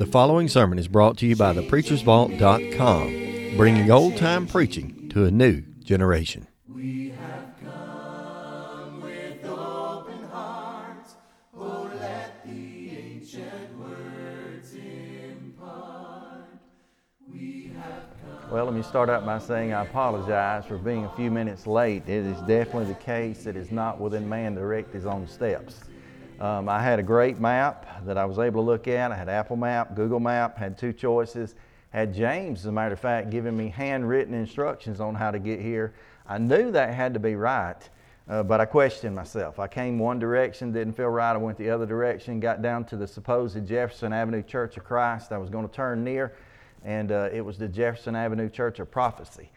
The following sermon is brought to you by thepreachersvault.com, bringing old time preaching to a new generation. Well, let me start out by saying I apologize for being a few minutes late. It is definitely the case that it's not within man to direct his own steps. Um, I had a great map that I was able to look at. I had Apple Map, Google Map, had two choices. Had James, as a matter of fact, giving me handwritten instructions on how to get here. I knew that had to be right, uh, but I questioned myself. I came one direction, didn't feel right. I went the other direction, got down to the supposed Jefferson Avenue Church of Christ. I was going to turn near and uh, it was the Jefferson Avenue Church of Prophecy.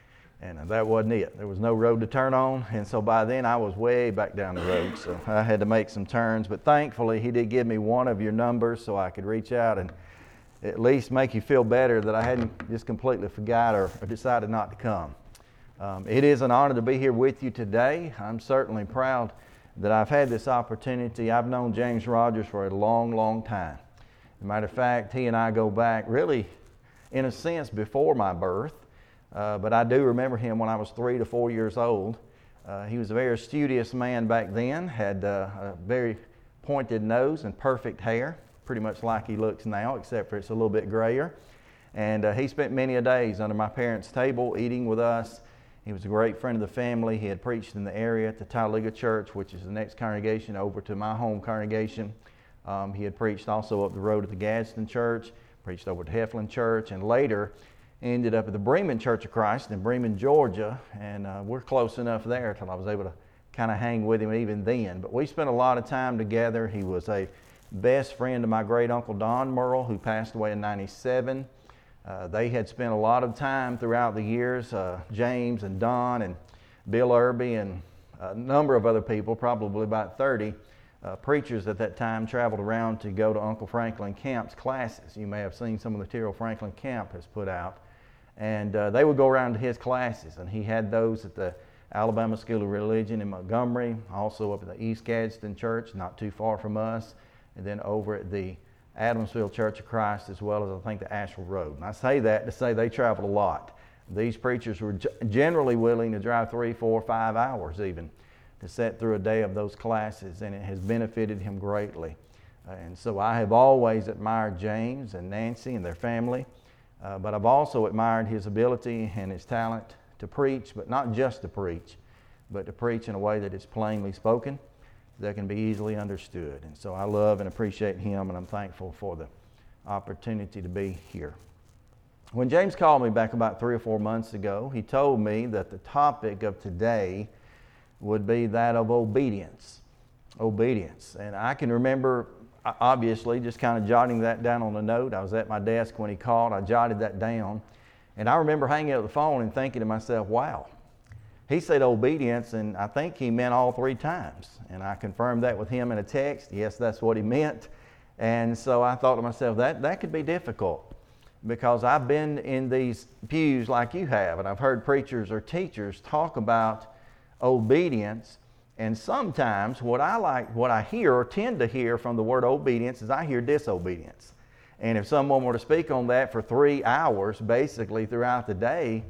And uh, that wasn't it. There was no road to turn on, and so by then I was way back down the road, so I had to make some turns. But thankfully, he did give me one of your numbers so I could reach out and at least make you feel better that I hadn't just completely forgot or, or decided not to come. Um, it is an honor to be here with you today. I'm certainly proud that I've had this opportunity. I've known James Rogers for a long, long time. As a matter of fact, he and I go back really in a sense, before my birth. Uh, but I do remember him when I was three to four years old. Uh, he was a very studious man back then, had uh, a very pointed nose and perfect hair, pretty much like he looks now, except for it's a little bit grayer. And uh, he spent many a days under my parents' table eating with us. He was a great friend of the family. He had preached in the area at the Talladega Church, which is the next congregation over to my home congregation. Um, he had preached also up the road at the Gadsden Church preached over at Heflin Church, and later ended up at the Bremen Church of Christ in Bremen, Georgia. And uh, we're close enough there until I was able to kind of hang with him even then. But we spent a lot of time together. He was a best friend of my great uncle Don Murrell, who passed away in 97. Uh, they had spent a lot of time throughout the years, uh, James and Don and Bill Irby and a number of other people, probably about 30, uh, preachers at that time traveled around to go to Uncle Franklin Camp's classes. You may have seen some of the material Franklin Camp has put out. And uh, they would go around to his classes, and he had those at the Alabama School of Religion in Montgomery, also up at the East Gadsden Church, not too far from us, and then over at the Adamsville Church of Christ, as well as I think the Asheville Road. And I say that to say they traveled a lot. These preachers were generally willing to drive three, four, five hours even to set through a day of those classes, and it has benefited him greatly. And so I have always admired James and Nancy and their family, uh, but I've also admired his ability and his talent to preach, but not just to preach, but to preach in a way that is plainly spoken, that can be easily understood. And so I love and appreciate him, and I'm thankful for the opportunity to be here. When James called me back about three or four months ago, he told me that the topic of today would be that of obedience. Obedience. And I can remember, obviously, just kind of jotting that down on a note. I was at my desk when he called, I jotted that down. And I remember hanging up the phone and thinking to myself, wow, he said obedience, and I think he meant all three times. And I confirmed that with him in a text. Yes, that's what he meant. And so I thought to myself, that, that could be difficult because I've been in these pews like you have, and I've heard preachers or teachers talk about obedience. And sometimes what I like, what I hear or tend to hear from the word obedience is I hear disobedience. And if someone were to speak on that for three hours, basically throughout the day,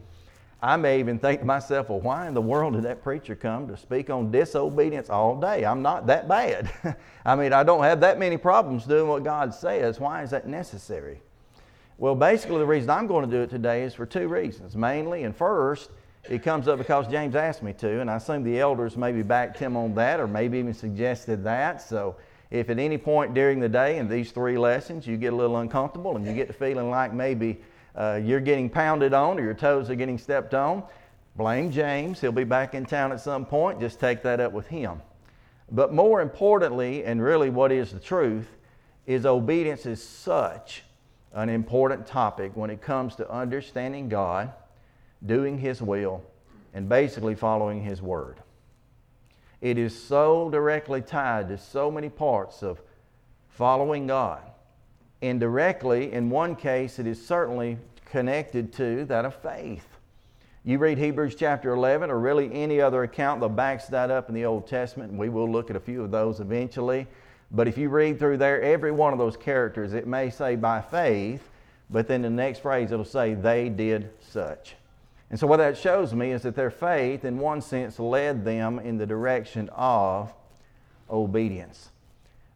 I may even think to myself, well, why in the world did that preacher come to speak on disobedience all day? I'm not that bad. I mean, I don't have that many problems doing what God says. Why is that necessary? Well, basically, the reason I'm going to do it today is for two reasons. Mainly, and first, it comes up because James asked me to, and I assume the elders maybe backed him on that or maybe even suggested that. So if at any point during the day in these three lessons you get a little uncomfortable and you get to feeling like maybe uh, you're getting pounded on or your toes are getting stepped on, blame James. He'll be back in town at some point. Just take that up with him. But more importantly, and really what is the truth, is obedience is such an important topic when it comes to understanding God doing His will, and basically following His word. It is so directly tied to so many parts of following God. Indirectly, in one case, it is certainly connected to that of faith. You read Hebrews chapter 11, or really any other account that backs that up in the Old Testament, and we will look at a few of those eventually. But if you read through there, every one of those characters, it may say by faith, but then the next phrase it'll say they did such. And so what that shows me is that their faith, in one sense, led them in the direction of obedience.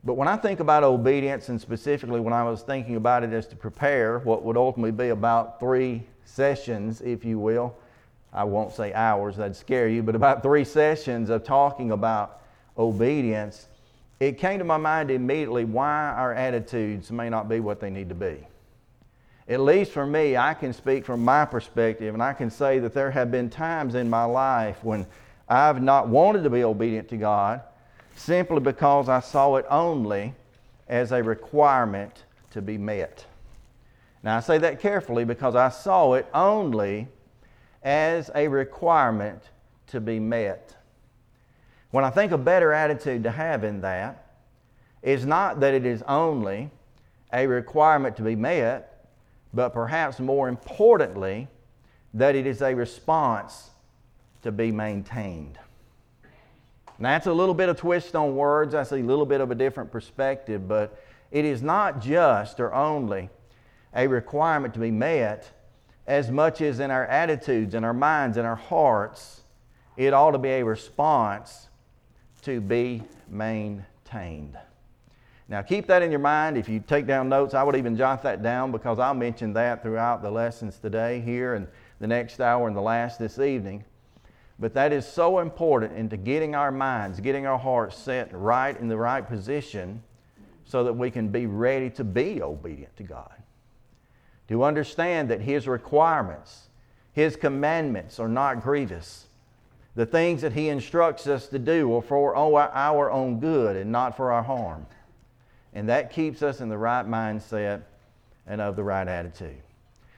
But when I think about obedience, and specifically when I was thinking about it as to prepare what would ultimately be about three sessions, if you will, I won't say hours, that'd scare you, but about three sessions of talking about obedience, it came to my mind immediately why our attitudes may not be what they need to be. At least for me, I can speak from my perspective, and I can say that there have been times in my life when I've not wanted to be obedient to God simply because I saw it only as a requirement to be met. Now, I say that carefully because I saw it only as a requirement to be met. When I think a better attitude to have in that is not that it is only a requirement to be met, but perhaps more importantly, that it is a response to be maintained. Now, that's a little bit of twist on words. That's a little bit of a different perspective, but it is not just or only a requirement to be met as much as in our attitudes, in our minds, in our hearts, it ought to be a response to be maintained. Now, keep that in your mind. If you take down notes, I would even jot that down because I'll mention that throughout the lessons today, here, and the next hour, and the last this evening. But that is so important into getting our minds, getting our hearts set right in the right position so that we can be ready to be obedient to God. To understand that His requirements, His commandments are not grievous. The things that He instructs us to do are for our own good and not for our harm. And that keeps us in the right mindset and of the right attitude.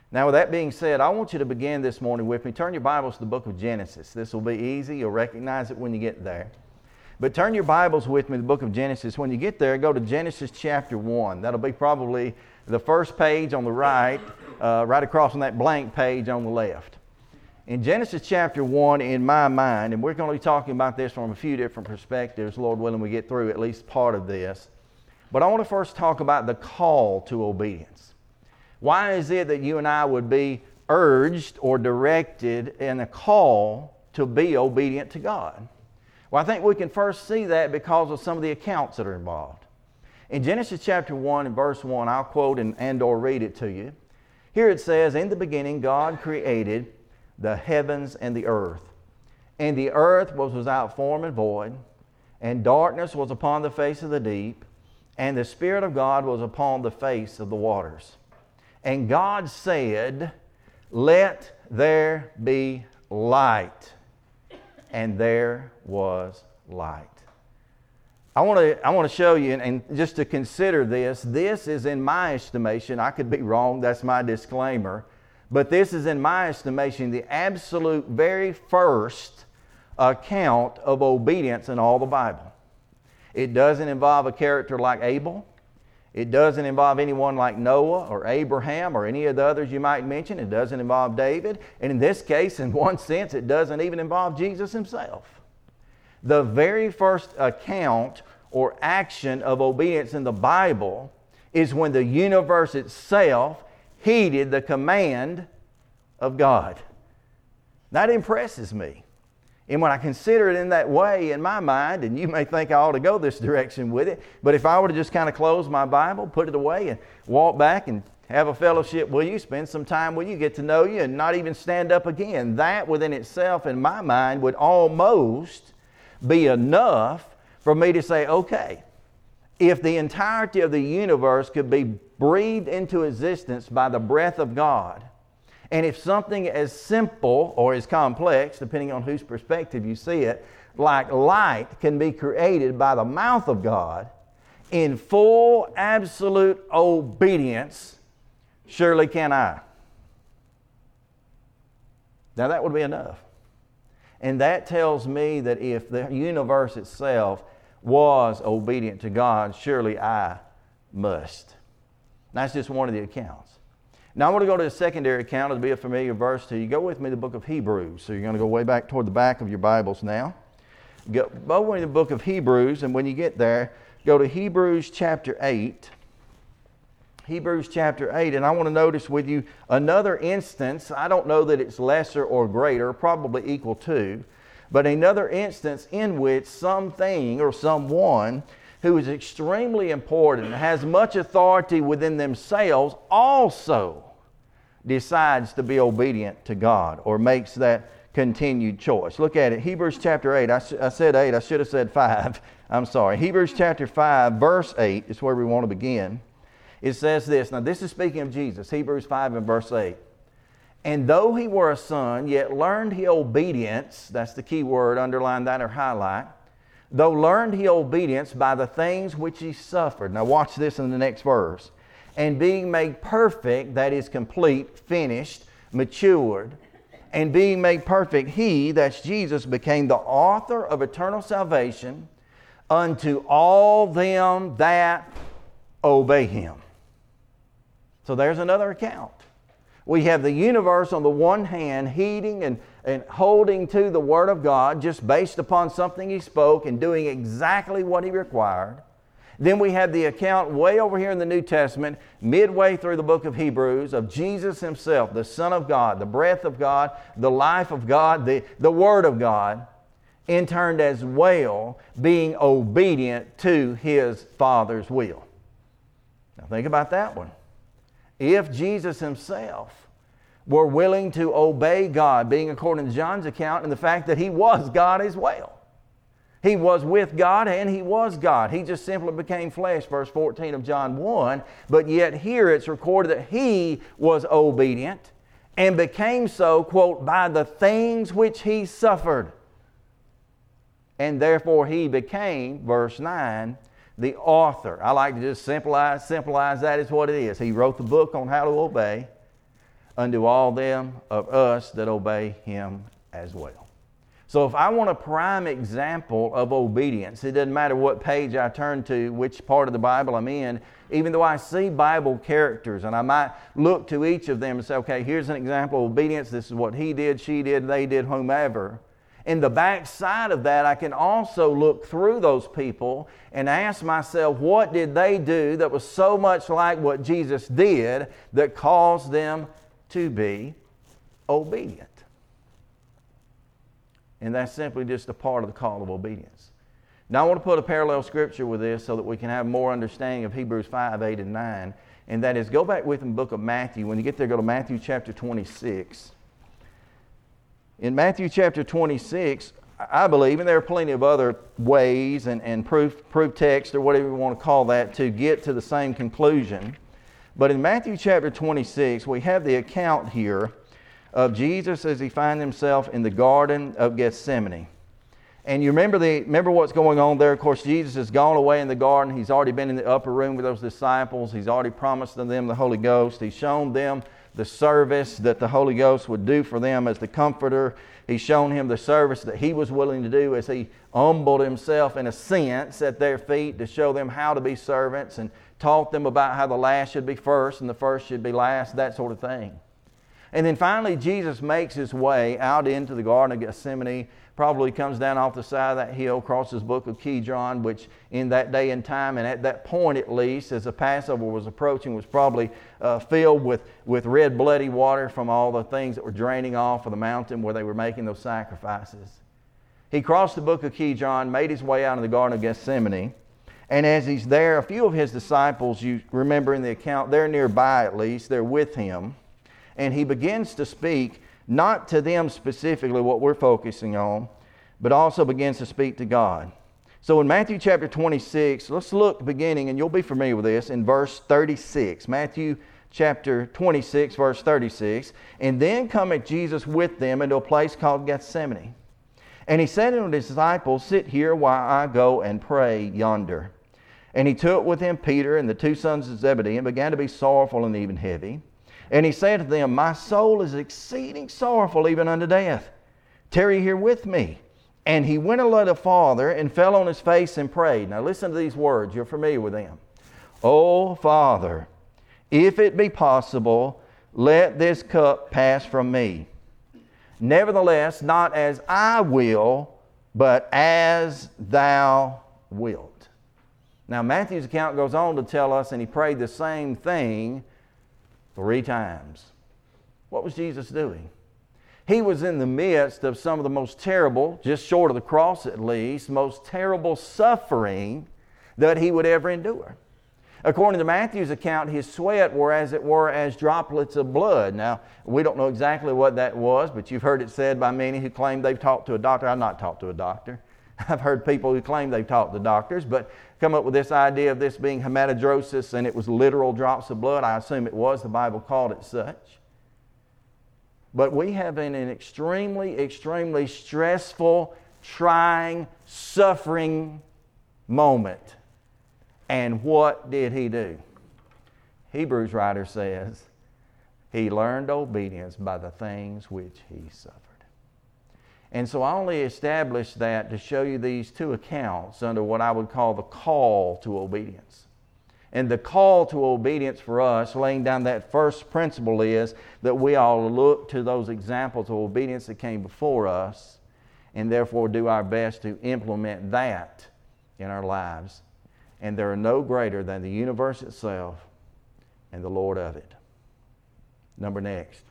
Now, with that being said, I want you to begin this morning with me. Turn your Bibles to the book of Genesis. This will be easy. You'll recognize it when you get there. But turn your Bibles with me to the book of Genesis. When you get there, go to Genesis chapter 1. That'll be probably the first page on the right, uh, right across on that blank page on the left. In Genesis chapter 1, in my mind, and we're going to be talking about this from a few different perspectives, Lord willing, we get through at least part of this. But I want to first talk about the call to obedience. Why is it that you and I would be urged or directed in a call to be obedient to God? Well, I think we can first see that because of some of the accounts that are involved. In Genesis chapter 1 and verse 1, I'll quote and, and or read it to you. Here it says, In the beginning God created the heavens and the earth. And the earth was without form and void, and darkness was upon the face of the deep, and the Spirit of God was upon the face of the waters. And God said, Let there be light. And there was light. I want to I want to show you, and, and, just to consider this, this is in my estimation, I could be wrong, that's my disclaimer, but this is in my estimation the absolute very first account of obedience in all the Bible. It doesn't involve a character like Abel. It doesn't involve anyone like Noah or Abraham or any of the others you might mention. It doesn't involve David. And in this case, in one sense, it doesn't even involve Jesus himself. The very first account or action of obedience in the Bible is when the universe itself heeded the command of God. That impresses me. And when I consider it in that way in my mind, and you may think I ought to go this direction with it, but if I were to just kind of close my Bible, put it away, and walk back and have a fellowship with you, spend some time with you, get to know you, and not even stand up again, that within itself, in my mind, would almost be enough for me to say, okay, if the entirety of the universe could be breathed into existence by the breath of God, and if something as simple or as complex, depending on whose perspective you see it, like light can be created by the mouth of God in full, absolute obedience, surely can I. Now that would be enough. And that tells me that if the universe itself was obedient to God, surely I must. That's just one of the accounts. Now I want to go to the secondary account. It'll be a familiar verse to you. Go with me to the book of Hebrews. So you're going to go way back toward the back of your Bibles now. Go, go with the book of Hebrews, and when you get there, go to Hebrews chapter 8. Hebrews chapter 8, and I want to notice with you another instance. I don't know that it's lesser or greater, probably equal to, but another instance in which something or someone who is extremely important, has much authority within themselves, also decides to be obedient to God or makes that continued choice. Look at it. Hebrews chapter 8. I, sh- I said 8. I should have said 5. I'm sorry. Hebrews chapter 5, verse 8 is where we want to begin. It says this. Now, this is speaking of Jesus. Hebrews 5 and verse 8. And though he were a son, yet learned he obedience. That's the key word. Underline that or highlight. Though learned he obedience by the things which he suffered. Now, watch this in the next verse. And being made perfect, that is complete, finished, matured and being made perfect, he, that's Jesus, became the author of eternal salvation unto all them that obey him. So there's another account. We have the universe on the one hand heeding and, and holding to the Word of God just based upon something He spoke and doing exactly what He required. Then we have the account way over here in the New Testament, midway through the book of Hebrews, of Jesus Himself, the Son of God, the breath of God, the life of God, the, the Word of God, in turn as well being obedient to His Father's will. Now think about that one. If Jesus Himself were willing to obey God, being according to John's account, and the fact that He was God as well he was with God and he was God. He just simply became flesh, verse 14 of John 1. But yet here it's recorded that he was obedient and became so, quote, by the things which he suffered. And therefore he became, verse 9, the author. I like to just simplify, simplify that is what it is. He wrote the book on how to obey unto all them of us that obey him as well. So if I want a prime example of obedience, it doesn't matter what page I turn to, which part of the Bible I'm in, even though I see Bible characters and I might look to each of them and say, okay, here's an example of obedience. This is what he did, she did, they did, whomever. In the back side of that, I can also look through those people and ask myself, what did they do that was so much like what Jesus did that caused them to be obedient? And that's simply just a part of the call of obedience. Now, I want to put a parallel scripture with this so that we can have more understanding of Hebrews 5, 8, and 9. And that is, go back with the book of Matthew. When you get there, go to Matthew chapter 26. In Matthew chapter 26, I believe, and there are plenty of other ways and, and proof, proof text or whatever you want to call that to get to the same conclusion. But in Matthew chapter 26, we have the account here of Jesus as he finds himself in the Garden of Gethsemane. And you remember, the, remember what's going on there? Of course, Jesus has gone away in the garden. He's already been in the upper room with those disciples. He's already promised them the Holy Ghost. He's shown them the service that the Holy Ghost would do for them as the comforter. He's shown him the service that he was willing to do as he humbled himself, in a sense, at their feet to show them how to be servants and taught them about how the last should be first and the first should be last, that sort of thing. And then finally, Jesus makes his way out into the Garden of Gethsemane. Probably comes down off the side of that hill, crosses the book of Kidron, which in that day and time, and at that point at least, as the Passover was approaching, was probably uh, filled with, with red, bloody water from all the things that were draining off of the mountain where they were making those sacrifices. He crossed the book of Kidron, made his way out of the Garden of Gethsemane. And as he's there, a few of his disciples, you remember in the account, they're nearby at least, they're with him and he begins to speak not to them specifically what we're focusing on, but also begins to speak to God. So in Matthew chapter 26, let's look beginning, and you'll be familiar with this, in verse 36. Matthew chapter 26, verse 36. And then cometh Jesus with them into a place called Gethsemane. And he said unto his disciples, Sit here while I go and pray yonder. And he took with him Peter and the two sons of Zebedee, and began to be sorrowful and even heavy. And he said to them, My soul is exceeding sorrowful even unto death. Tarry here with me. And he went a little farther and fell on his face and prayed. Now listen to these words. You're familiar with them. Oh, Father, if it be possible, let this cup pass from me. Nevertheless, not as I will, but as thou wilt. Now, Matthew's account goes on to tell us, and he prayed the same thing three times. What was Jesus doing? He was in the midst of some of the most terrible, just short of the cross at least, most terrible suffering that he would ever endure. According to Matthew's account, his sweat were as it were as droplets of blood. Now, we don't know exactly what that was, but you've heard it said by many who claim they've talked to a doctor. I've not talked to a doctor. I've heard people who claim they've talked to doctors, but come up with this idea of this being hematidrosis and it was literal drops of blood. I assume it was. The Bible called it such. But we have been an extremely, extremely stressful, trying, suffering moment. And what did he do? Hebrews writer says, he learned obedience by the things which he suffered. And so I only established that to show you these two accounts under what I would call the call to obedience. And the call to obedience for us, laying down that first principle, is that we all look to those examples of obedience that came before us and therefore do our best to implement that in our lives. And there are no greater than the universe itself and the Lord of it. Number next.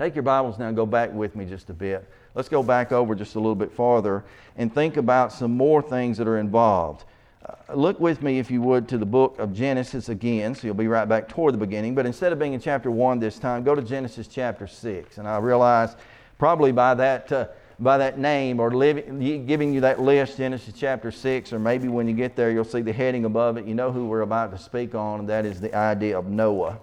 Take your Bibles now and go back with me just a bit. Let's go back over just a little bit farther and think about some more things that are involved. Uh, look with me, if you would, to the book of Genesis again. So you'll be right back toward the beginning. But instead of being in chapter 1 this time, go to Genesis chapter 6. And I realize probably by that, uh, by that name or living, giving you that list, Genesis chapter 6, or maybe when you get there, you'll see the heading above it. You know who we're about to speak on, and that is the idea of Noah.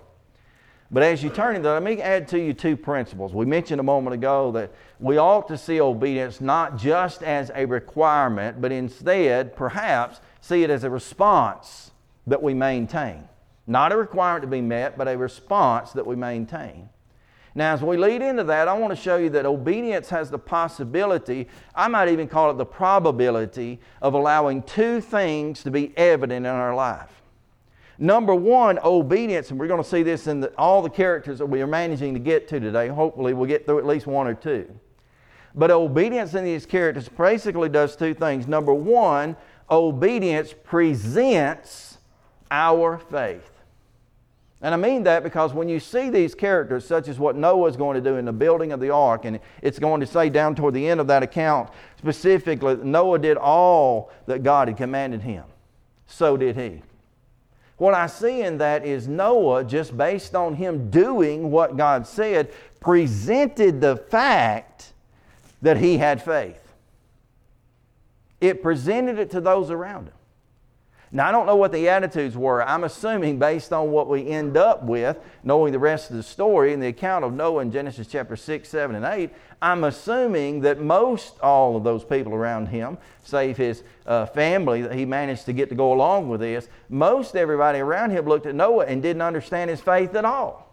But as you turn that, let me add to you two principles. We mentioned a moment ago that we ought to see obedience not just as a requirement, but instead, perhaps, see it as a response that we maintain. Not a requirement to be met, but a response that we maintain. Now, as we lead into that, I want to show you that obedience has the possibility, I might even call it the probability, of allowing two things to be evident in our life. Number one, obedience, and we're going to see this in the, all the characters that we are managing to get to today. Hopefully, we'll get through at least one or two. But obedience in these characters basically does two things. Number one, obedience presents our faith. And I mean that because when you see these characters, such as what Noah is going to do in the building of the ark, and it's going to say down toward the end of that account specifically, Noah did all that God had commanded him. So did he. What I see in that is Noah, just based on him doing what God said, presented the fact that he had faith. It presented it to those around him. Now, I don't know what the attitudes were. I'm assuming, based on what we end up with, knowing the rest of the story and the account of Noah in Genesis chapter 6, 7, and 8, I'm assuming that most all of those people around him, save his uh, family that he managed to get to go along with this, most everybody around him looked at Noah and didn't understand his faith at all.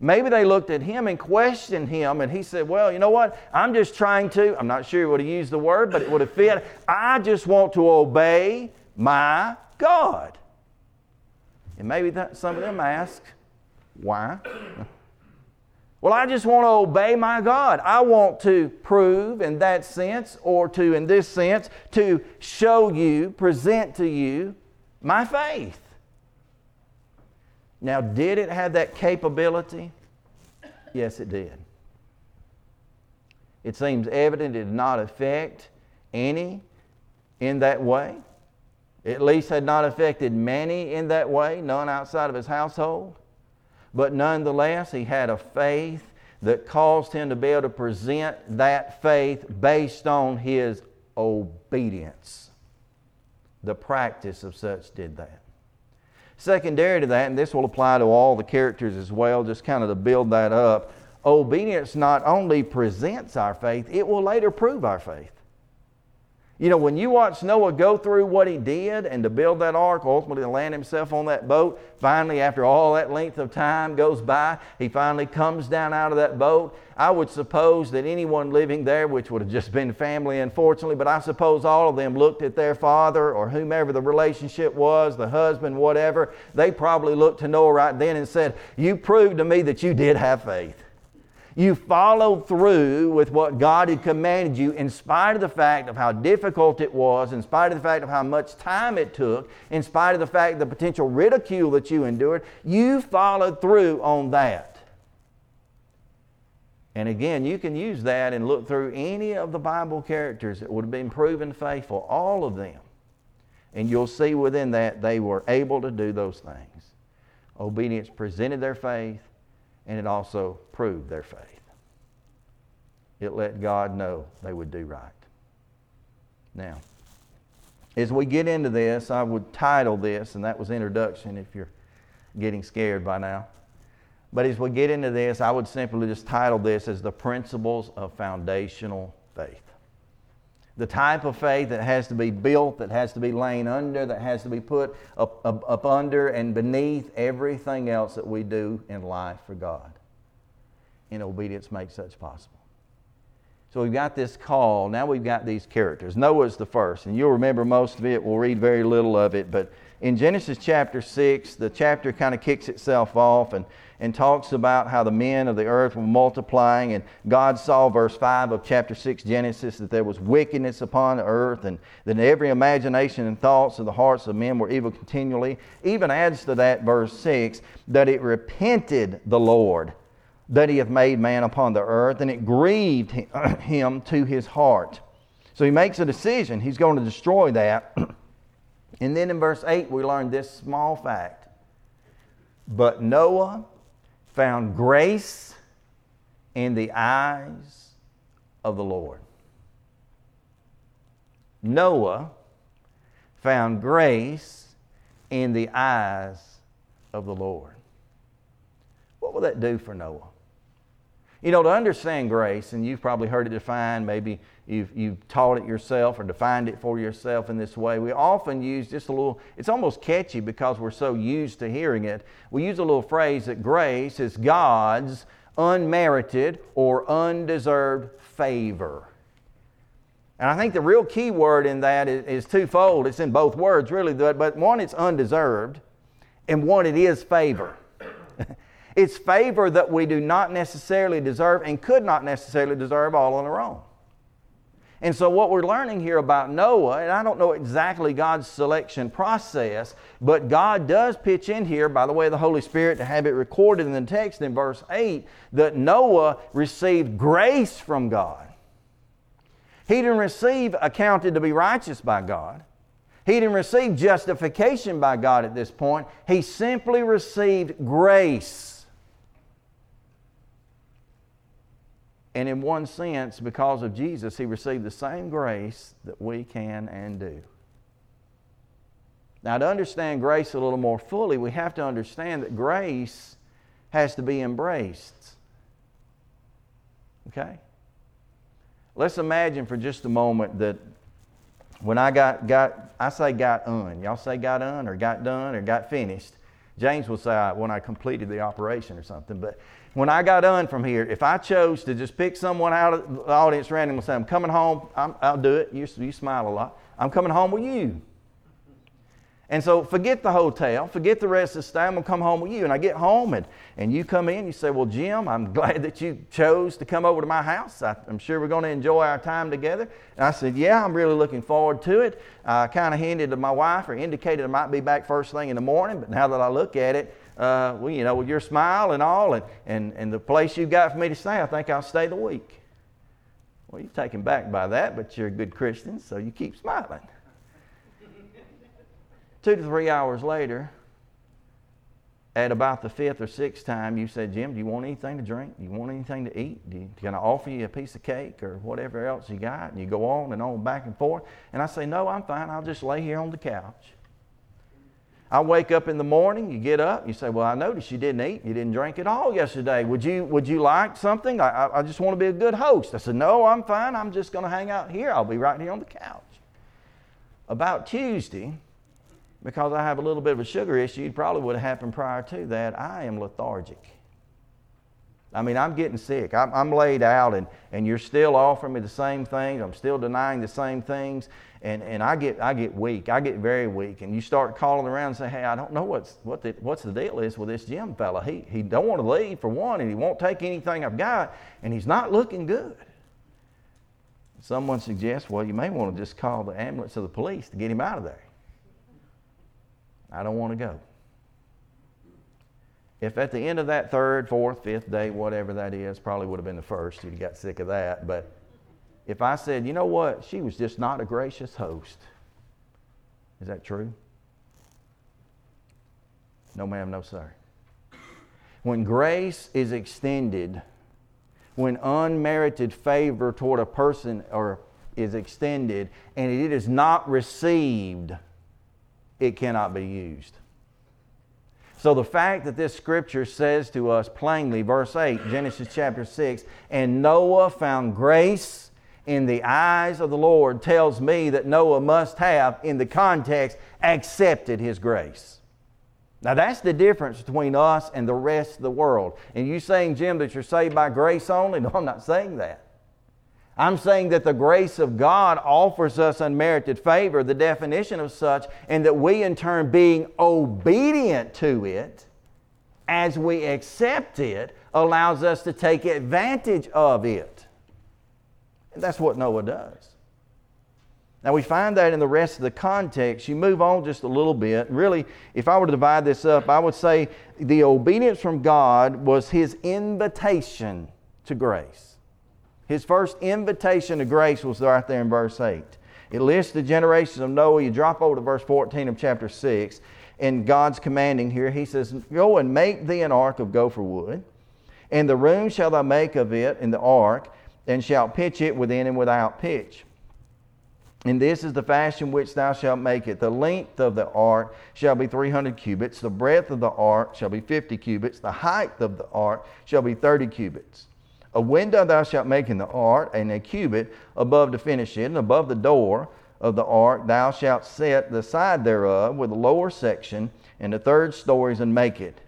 Maybe they looked at him and questioned him, and he said, Well, you know what? I'm just trying to, I'm not sure he would have used the word, but it would have fit. I just want to obey my God. And maybe that, some of them ask, why? Well, I just want to obey my God. I want to prove in that sense, or to, in this sense, to show you, present to you my faith. Now, did it have that capability? Yes, it did. It seems evident it did not affect any in that way at least had not affected many in that way, none outside of his household. But nonetheless, he had a faith that caused him to be able to present that faith based on his obedience. The practice of such did that. Secondary to that, and this will apply to all the characters as well, just kind of to build that up, obedience not only presents our faith, it will later prove our faith. You know, when you watch Noah go through what he did and to build that ark, ultimately to land himself on that boat, finally, after all that length of time goes by, he finally comes down out of that boat. I would suppose that anyone living there, which would have just been family, unfortunately, but I suppose all of them looked at their father or whomever the relationship was, the husband, whatever. They probably looked to Noah right then and said, You proved to me that you did have faith. You followed through with what God had commanded you in spite of the fact of how difficult it was, in spite of the fact of how much time it took, in spite of the fact of the potential ridicule that you endured. You followed through on that. And again, you can use that and look through any of the Bible characters that would have been proven faithful, all of them. And you'll see within that they were able to do those things. Obedience presented their faith, and it also proved their faith. It let God know they would do right. Now, as we get into this, I would title this, and that was introduction if you're getting scared by now. But as we get into this, I would simply just title this as the principles of foundational faith the type of faith that has to be built, that has to be lain under, that has to be put up, up, up, under and beneath everything else that we do in life for God. And obedience makes such possible. So we've got this call. Now we've got these characters. Noah's the first, and you'll remember most of it. We'll read very little of it. But in Genesis chapter 6, the chapter kind of kicks itself off, and and talks about how the men of the earth were multiplying. And God saw, verse 5 of chapter 6 Genesis, that there was wickedness upon the earth, and that every imagination and thoughts of the hearts of men were evil continually. Even adds to that, verse 6, that it repented the Lord that he hath made man upon the earth, and it grieved him to his heart. So he makes a decision. He's going to destroy that. and then in verse 8, we learn this small fact. But Noah found grace in the eyes of the Lord. Noah found grace in the eyes of the Lord. What will that do for Noah? You know, to understand grace, and you've probably heard it defined, maybe you've, you've taught it yourself or defined it for yourself in this way. We often use just a little, it's almost catchy because we're so used to hearing it. We use a little phrase that grace is God's unmerited or undeserved favor. And I think the real key word in that is, is twofold. It's in both words, really, but one, it's undeserved, and one, it is favor. It's favor that we do not necessarily deserve and could not necessarily deserve all on our own. And so, what we're learning here about Noah, and I don't know exactly God's selection process, but God does pitch in here, by the way the Holy Spirit, to have it recorded in the text in verse 8, that Noah received grace from God. He didn't receive accounted to be righteous by God. He didn't receive justification by God at this point. He simply received grace. And in one sense, because of Jesus, he received the same grace that we can and do. Now, to understand grace a little more fully, we have to understand that grace has to be embraced. Okay? Let's imagine for just a moment that when I got, got I say got un. Y'all say got un or got done or got finished. James will say when I completed the operation or something. But when I got done from here, if I chose to just pick someone out of the audience randomly and say, I'm coming home, i will do it. You, you smile a lot. I'm coming home with you. And so forget the hotel, forget the rest of the stay. I'm going to come home with you. And I get home and, and you come in, you say, Well, Jim, I'm glad that you chose to come over to my house. I, am sure we're going to enjoy our time together. And I said, Yeah, I'm really looking forward to it. I kind of hinted to my wife or indicated I might be back first thing in the morning, but now that I look at it, uh, well, you know, with your smile and all, and, and, and the place you've got for me to stay, I think I'll stay the week. Well, you're taken back by that, but you're a good Christian, so you keep smiling. Two to three hours later, at about the fifth or sixth time, you said, Jim, do you want anything to drink? Do you want anything to eat? Do you, can I offer you a piece of cake or whatever else you got? And you go on and on back and forth. And I say, No, I'm fine. I'll just lay here on the couch. I wake up in the morning, you get up, you say, Well, I noticed you didn't eat, you didn't drink at all yesterday. Would you, would you like something? I, I just want to be a good host. I said, No, I'm fine. I'm just going to hang out here. I'll be right here on the couch. About Tuesday, because I have a little bit of a sugar issue, it probably would have happened prior to that. I am lethargic. I mean, I'm getting sick. I'm, I'm laid out, and, and you're still offering me the same things. I'm still denying the same things and, and I, get, I get weak. I get very weak. And you start calling around and say, hey, I don't know what's, what the, what's the deal is with this Jim fella. He, he don't want to leave, for one, and he won't take anything I've got, and he's not looking good. Someone suggests, well, you may want to just call the ambulance or the police to get him out of there. I don't want to go. If at the end of that third, fourth, fifth day, whatever that is, probably would have been the first, you'd got sick of that, but if I said, you know what, she was just not a gracious host, is that true? No, ma'am, no, sir. When grace is extended, when unmerited favor toward a person or is extended and it is not received, it cannot be used. So the fact that this scripture says to us plainly, verse 8, Genesis chapter 6, and Noah found grace in the eyes of the Lord tells me that Noah must have, in the context, accepted his grace. Now that's the difference between us and the rest of the world. And you saying, Jim, that you're saved by grace only? No, I'm not saying that. I'm saying that the grace of God offers us unmerited favor, the definition of such, and that we in turn being obedient to it as we accept it allows us to take advantage of it. And that's what Noah does. Now we find that in the rest of the context. You move on just a little bit. Really, if I were to divide this up, I would say the obedience from God was his invitation to grace. His first invitation to grace was right there in verse 8. It lists the generations of Noah. You drop over to verse 14 of chapter 6, and God's commanding here. He says, Go and make thee an ark of gopher wood, and the room shall thou make of it in the ark, and shalt pitch it within and without pitch. And this is the fashion which thou shalt make it. The length of the ark shall be 300 cubits, the breadth of the ark shall be 50 cubits, the height of the ark shall be 30 cubits. A window thou shalt make in the ark, and a cubit above to finish it, and above the door of the ark thou shalt set the side thereof with the lower section and the third stories, and make it.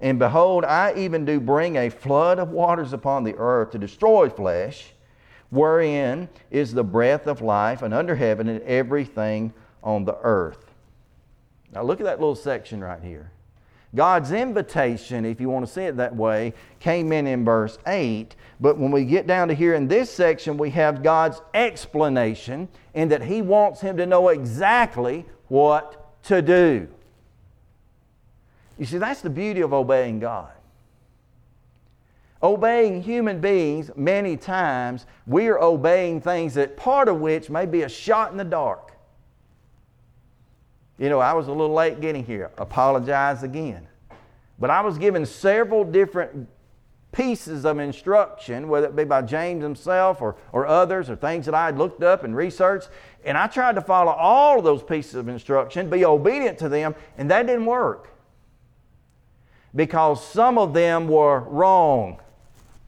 And behold, I even do bring a flood of waters upon the earth to destroy flesh, wherein is the breath of life, and under heaven and everything on the earth. Now look at that little section right here. God's invitation, if you want to see it that way, came in in verse 8. But when we get down to here in this section, we have God's explanation in that He wants him to know exactly what to do. You see, that's the beauty of obeying God. Obeying human beings, many times, we are obeying things that part of which may be a shot in the dark. You know, I was a little late getting here. Apologize again. But I was given several different pieces of instruction, whether it be by James himself or, or others or things that I had looked up and researched. And I tried to follow all of those pieces of instruction, be obedient to them, and that didn't work. Because some of them were wrong.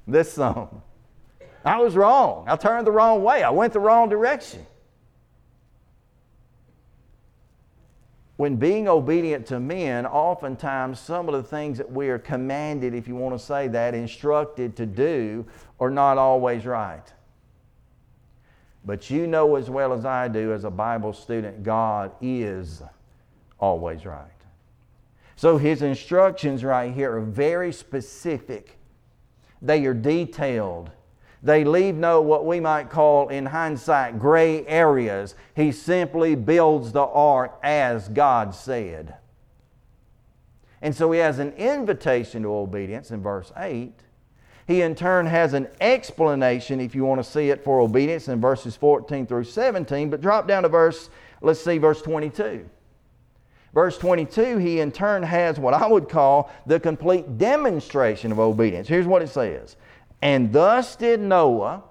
This some. I was wrong. I turned the wrong way. I went the wrong direction. when being obedient to men, oftentimes some of the things that we are commanded, if you want to say that, instructed to do, are not always right. But you know as well as I do, as a Bible student, God is always right. So his instructions right here are very specific, they are detailed. They leave no what we might call, in hindsight, gray areas. He simply builds the ark as God said. And so he has an invitation to obedience in verse 8. He in turn has an explanation, if you want to see it, for obedience in verses 14 through 17. But drop down to verse, let's see, verse 22. Verse 22, he in turn has what I would call the complete demonstration of obedience. Here's what it says and thus did Noah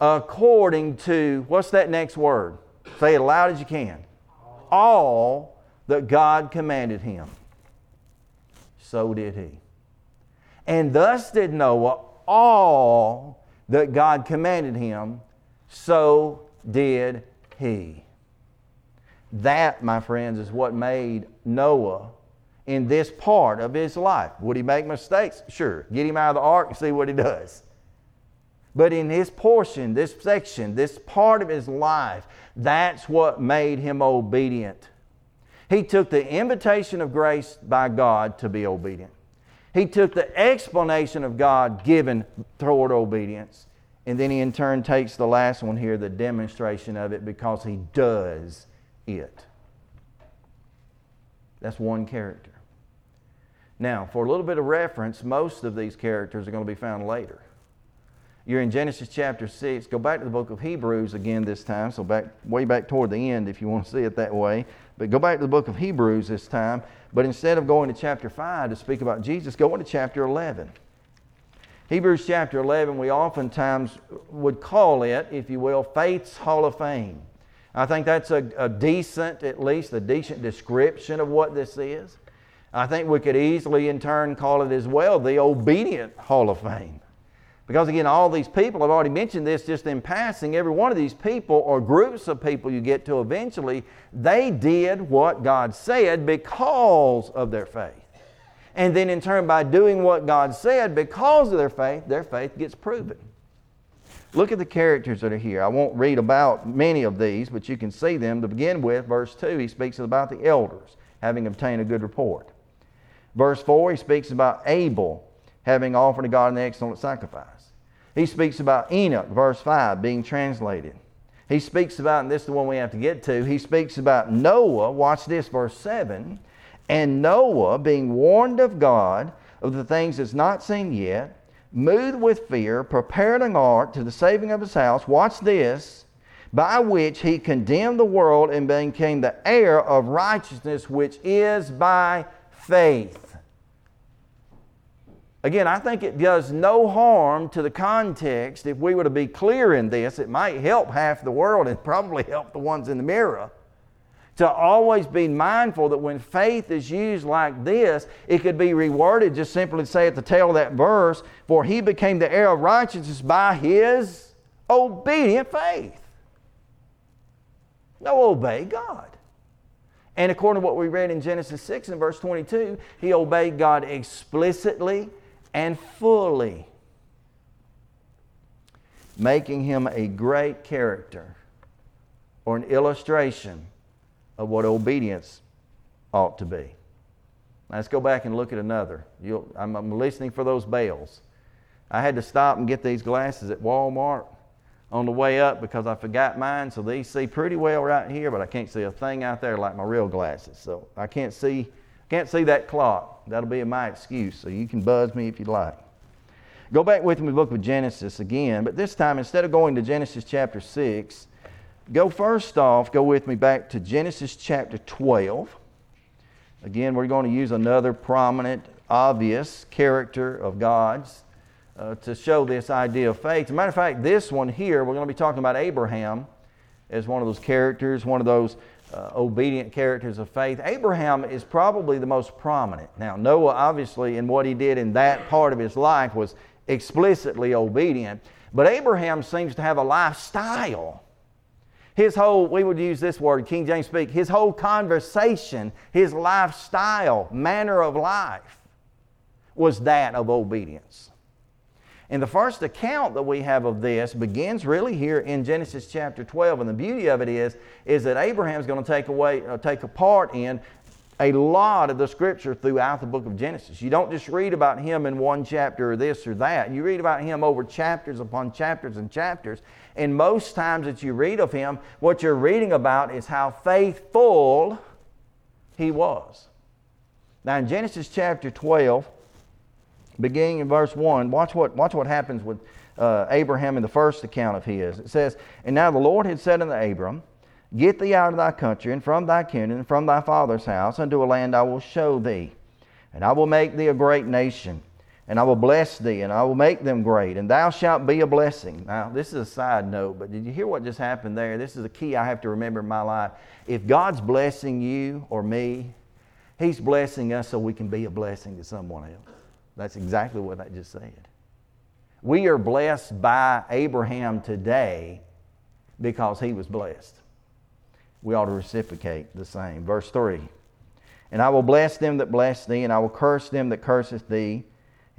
according to, what's that next word? Say it loud as you can. All that God commanded him. So did he. And thus did Noah all that God commanded him. So did he. That, my friends, is what made Noah in this part of his life. Would he make mistakes? Sure. Get him out of the ark and see what he does. But in his portion, this section, this part of his life, that's what made him obedient. He took the invitation of grace by God to be obedient. He took the explanation of God given toward obedience. And then he in turn takes the last one here, the demonstration of it, because he does it. That's one character. Now, for a little bit of reference, most of these characters are going to be found later. You're in Genesis chapter 6. Go back to the book of Hebrews again this time. So, back way back toward the end if you want to see it that way. But go back to the book of Hebrews this time. But instead of going to chapter 5 to speak about Jesus, go into chapter 11. Hebrews chapter 11, we oftentimes would call it, if you will, Faith's Hall of Fame. I think that's a, a decent, at least a decent description of what this is. I think we could easily, in turn, call it as well the Obedient Hall of Fame. Because again, all these people, I've already mentioned this just in passing, every one of these people or groups of people you get to eventually, they did what God said because of their faith. And then in turn, by doing what God said because of their faith, their faith gets proven. Look at the characters that are here. I won't read about many of these, but you can see them. To begin with, verse 2, he speaks about the elders having obtained a good report. Verse 4, he speaks about Abel having offered to God an excellent sacrifice. He speaks about Enoch, verse 5, being translated. He speaks about, and this is the one we have to get to, he speaks about Noah, watch this, verse 7, and Noah being warned of God of the things that's not seen yet, moved with fear, prepared an ark to the saving of his house, watch this, by which he condemned the world and became the heir of righteousness, which is by faith. Again, I think it does no harm to the context if we were to be clear in this. It might help half the world and probably help the ones in the mirror. To always be mindful that when faith is used like this, it could be reworded just simply say at the tail of that verse, For he became the heir of righteousness by his obedient faith. No, obey God. And according to what we read in Genesis 6 and verse 22, he obeyed God explicitly and fully, making him a great character or an illustration of what obedience ought to be. Now let's go back and look at another. I'm, I'm listening for those bells. I had to stop and get these glasses at Walmart on the way up because I forgot mine. So these see pretty well right here, but I can't see a thing out there like my real glasses. So I can't see can't see that clock. That'll be my excuse. So you can buzz me if you like. Go back with me to the book of Genesis again, but this time instead of going to Genesis chapter 6, go first off, go with me back to Genesis chapter 12. Again, we're going to use another prominent, obvious character of God's uh, to show this idea of faith. As a matter of fact, this one here, we're going to be talking about Abraham as one of those characters, one of those uh, obedient characters of faith. Abraham is probably the most prominent. Now, Noah, obviously, in what he did in that part of his life, was explicitly obedient. But Abraham seems to have a lifestyle. His whole, we would use this word, King James speak, his whole conversation, his lifestyle, manner of life was that of obedience. And the first account that we have of this begins really here in Genesis chapter 12. And the beauty of it is, is that Abraham's going to take away, uh, take a part in a lot of the scripture throughout the book of Genesis. You don't just read about him in one chapter or this or that. You read about him over chapters upon chapters and chapters. And most times that you read of him, what you're reading about is how faithful he was. Now, in Genesis chapter 12, beginning in verse 1, watch what, watch what happens with uh, Abraham in the first account of his. It says, And now the Lord had said unto Abram, Get thee out of thy country, and from thy kindred, and from thy father's house, unto a land I will show thee. And I will make thee a great nation, and I will bless thee, and I will make them great, and thou shalt be a blessing. Now, this is a side note, but did you hear what just happened there? This is a key I have to remember in my life. If God's blessing you or me, He's blessing us so we can be a blessing to someone else. That's exactly what I just said. We are blessed by Abraham today because he was blessed. We ought to reciprocate the same. Verse 3 And I will bless them that bless thee, and I will curse them that curseth thee,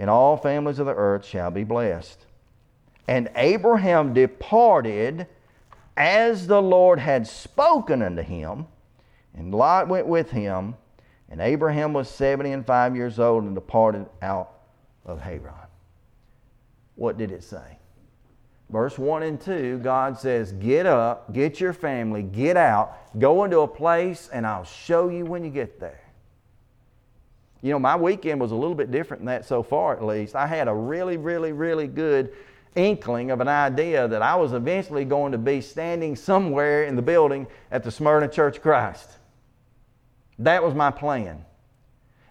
and all families of the earth shall be blessed. And Abraham departed as the Lord had spoken unto him, and Lot went with him. And Abraham was seventy and five years old and departed out of Haran. What did it say? Verse 1 and 2, God says, Get up, get your family, get out, go into a place, and I'll show you when you get there. You know, my weekend was a little bit different than that so far, at least. I had a really, really, really good inkling of an idea that I was eventually going to be standing somewhere in the building at the Smyrna Church of Christ. That was my plan.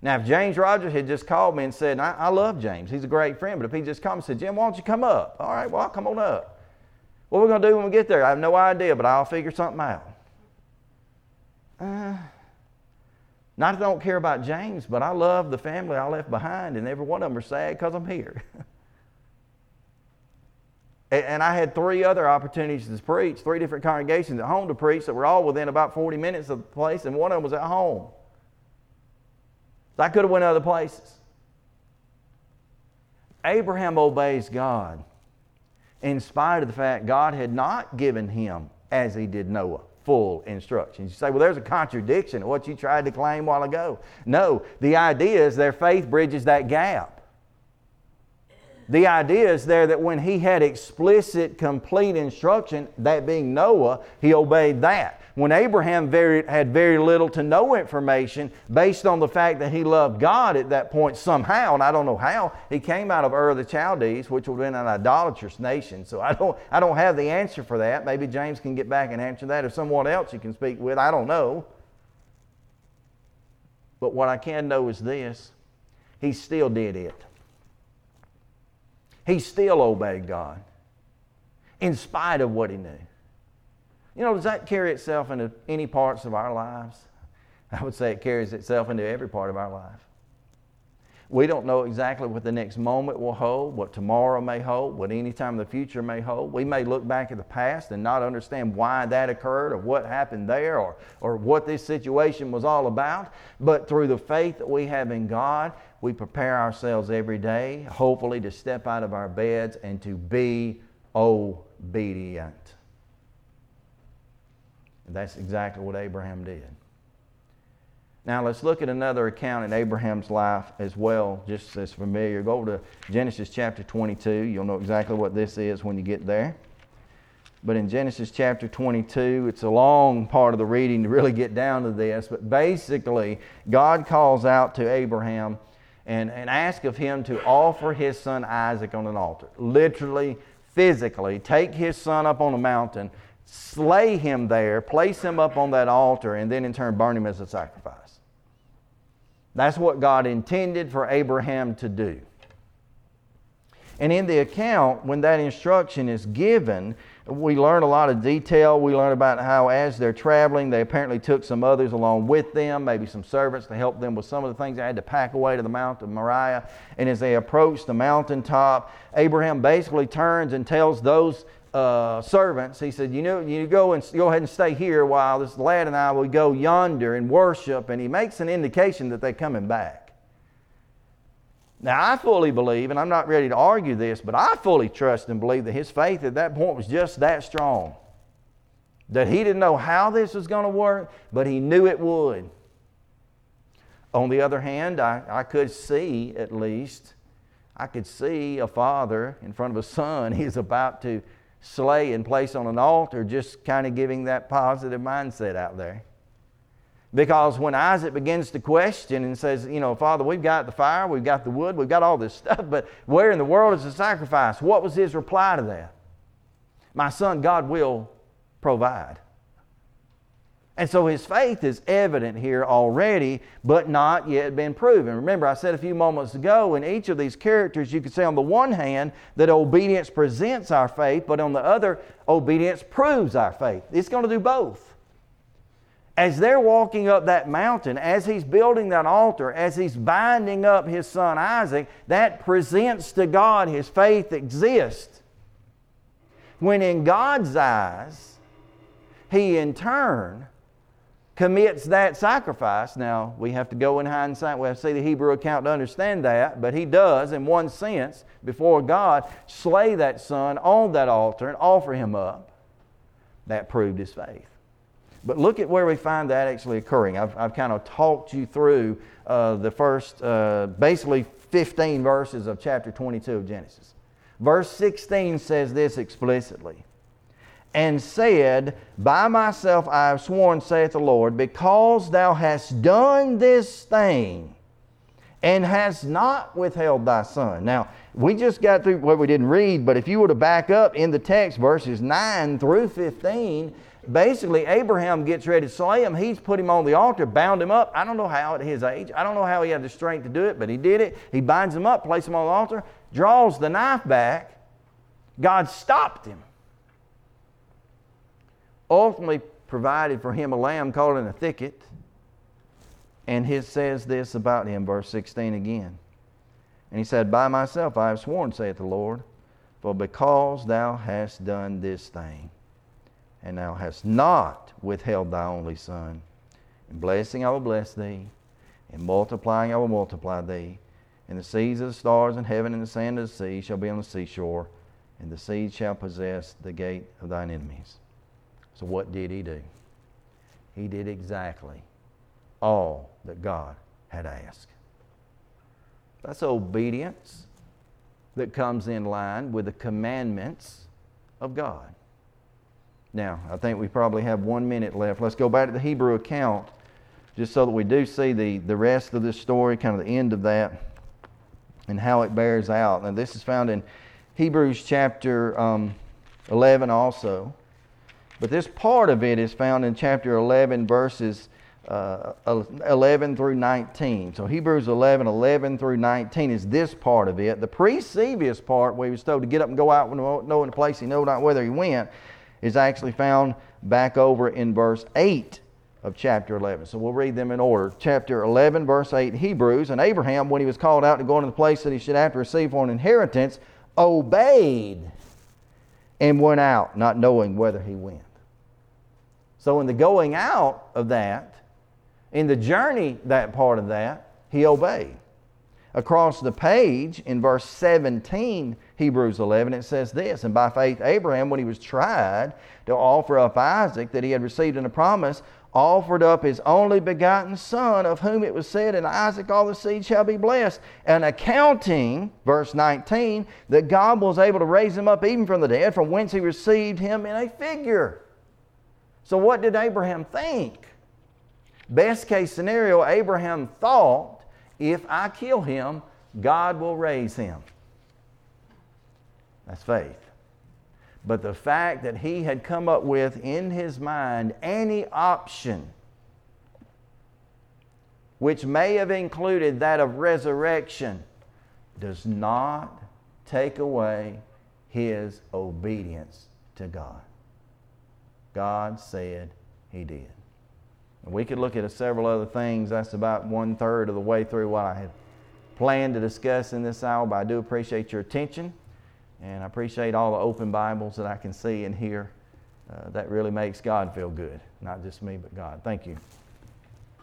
Now, if James Rogers had just called me and said, I, I love James, he's a great friend, but if he just called and said, Jim, why don't you come up? All right, well, I'll come on up. What are we going to do when we get there? I have no idea, but I'll figure something out. Uh, not that I don't care about James, but I love the family I left behind, and every one of them are sad because I'm here. and I had three other opportunities to preach, three different congregations at home to preach that were all within about 40 minutes of the place, and one of them was at home. So I could have went other places. Abraham obeys God in spite of the fact God had not given him, as he did Noah, full instructions. You say, well, there's a contradiction in what you tried to claim a while ago. No, the idea is their faith bridges that gap. The idea is there that when he had explicit, complete instruction, that being Noah, he obeyed that. When Abraham very, had very little to no information, based on the fact that he loved God at that point somehow, and I don't know how, he came out of Ur of the Chaldees, which would have been an idolatrous nation. So I don't, I don't have the answer for that. Maybe James can get back and answer that, or someone else you can speak with. I don't know. But what I can know is this he still did it. He still obeyed God in spite of what he knew. You know, does that carry itself into any parts of our lives? I would say it carries itself into every part of our life. We don't know exactly what the next moment will hold, what tomorrow may hold, what any time in the future may hold. We may look back at the past and not understand why that occurred or what happened there or, or what this situation was all about. But through the faith that we have in God, we prepare ourselves every day, hopefully, to step out of our beds and to be obedient. That's exactly what Abraham did. Now let's look at another account in Abraham's life as well, just as familiar. Go over to Genesis chapter 22. You'll know exactly what this is when you get there. But in Genesis chapter 22, it's a long part of the reading to really get down to this. But basically, God calls out to Abraham and, and asks of him to offer his son Isaac on an altar. Literally, physically, take his son up on a mountain, slay him there, place him up on that altar, and then in turn burn him as a sacrifice. That's what God intended for Abraham to do. And in the account, when that instruction is given, we learn a lot of detail. We learn about how, as they're traveling, they apparently took some others along with them, maybe some servants to help them with some of the things they had to pack away to the Mount of Moriah. And as they approach the mountaintop, Abraham basically turns and tells those uh, servants, he said, You know, you go and go ahead and stay here while this lad and I will go yonder and worship. And he makes an indication that they're coming back. Now, I fully believe, and I'm not ready to argue this, but I fully trust and believe that his faith at that point was just that strong. That he didn't know how this was going to work, but he knew it would. On the other hand, I, I could see, at least, I could see a father in front of a son he's about to slay and place on an altar, just kind of giving that positive mindset out there. Because when Isaac begins to question and says, You know, Father, we've got the fire, we've got the wood, we've got all this stuff, but where in the world is the sacrifice? What was his reply to that? My son, God will provide. And so his faith is evident here already, but not yet been proven. Remember, I said a few moments ago, in each of these characters, you could say on the one hand that obedience presents our faith, but on the other, obedience proves our faith. It's going to do both. As they're walking up that mountain, as he's building that altar, as he's binding up his son Isaac, that presents to God his faith exists. When in God's eyes, he in turn commits that sacrifice. Now, we have to go in hindsight, we have to see the Hebrew account to understand that, but he does, in one sense, before God, slay that son on that altar and offer him up. That proved his faith. But look at where we find that actually occurring. I've, I've kind of talked you through uh, the first, uh, basically 15 verses of chapter 22 of Genesis. Verse 16 says this explicitly and said, By myself I have sworn, saith the Lord, because thou hast done this thing and hast not withheld thy son. Now, we just got through what we didn't read, but if you were to back up in the text, verses 9 through 15, basically Abraham gets ready to slay him. He's put him on the altar, bound him up. I don't know how at his age. I don't know how he had the strength to do it, but he did it. He binds him up, places him on the altar, draws the knife back. God stopped him ultimately provided for him a lamb caught in a thicket. And he says this about him, verse 16 again. And he said, By myself I have sworn, saith the Lord, for because thou hast done this thing, and thou hast not withheld thy only son, in blessing I will bless thee, in multiplying I will multiply thee. And the seeds of the stars in heaven and the sand of the sea shall be on the seashore, and the seed shall possess the gate of thine enemies. So, what did he do? He did exactly all that God had asked. That's obedience that comes in line with the commandments of God. Now, I think we probably have one minute left. Let's go back to the Hebrew account just so that we do see the, the rest of this story, kind of the end of that, and how it bears out. And this is found in Hebrews chapter um, 11 also. But this part of it is found in chapter 11, verses uh, 11 through 19. So Hebrews 11, 11 through 19 is this part of it. The previous part, where he was told to get up and go out, knowing the place he knew not whether he went, is actually found back over in verse 8 of chapter 11. So we'll read them in order. Chapter 11, verse 8, Hebrews. And Abraham, when he was called out to go into the place that he should have to receive for an inheritance, obeyed and went out, not knowing whether he went. So, in the going out of that, in the journey, that part of that, he obeyed. Across the page in verse 17, Hebrews 11, it says this And by faith, Abraham, when he was tried to offer up Isaac that he had received in a promise, offered up his only begotten son, of whom it was said, In Isaac all the seed shall be blessed. And accounting, verse 19, that God was able to raise him up even from the dead, from whence he received him in a figure. So, what did Abraham think? Best case scenario, Abraham thought if I kill him, God will raise him. That's faith. But the fact that he had come up with in his mind any option which may have included that of resurrection does not take away his obedience to God. God said he did. We could look at several other things. That's about one third of the way through what I had planned to discuss in this hour, but I do appreciate your attention. And I appreciate all the open Bibles that I can see and hear. Uh, that really makes God feel good. Not just me, but God. Thank you.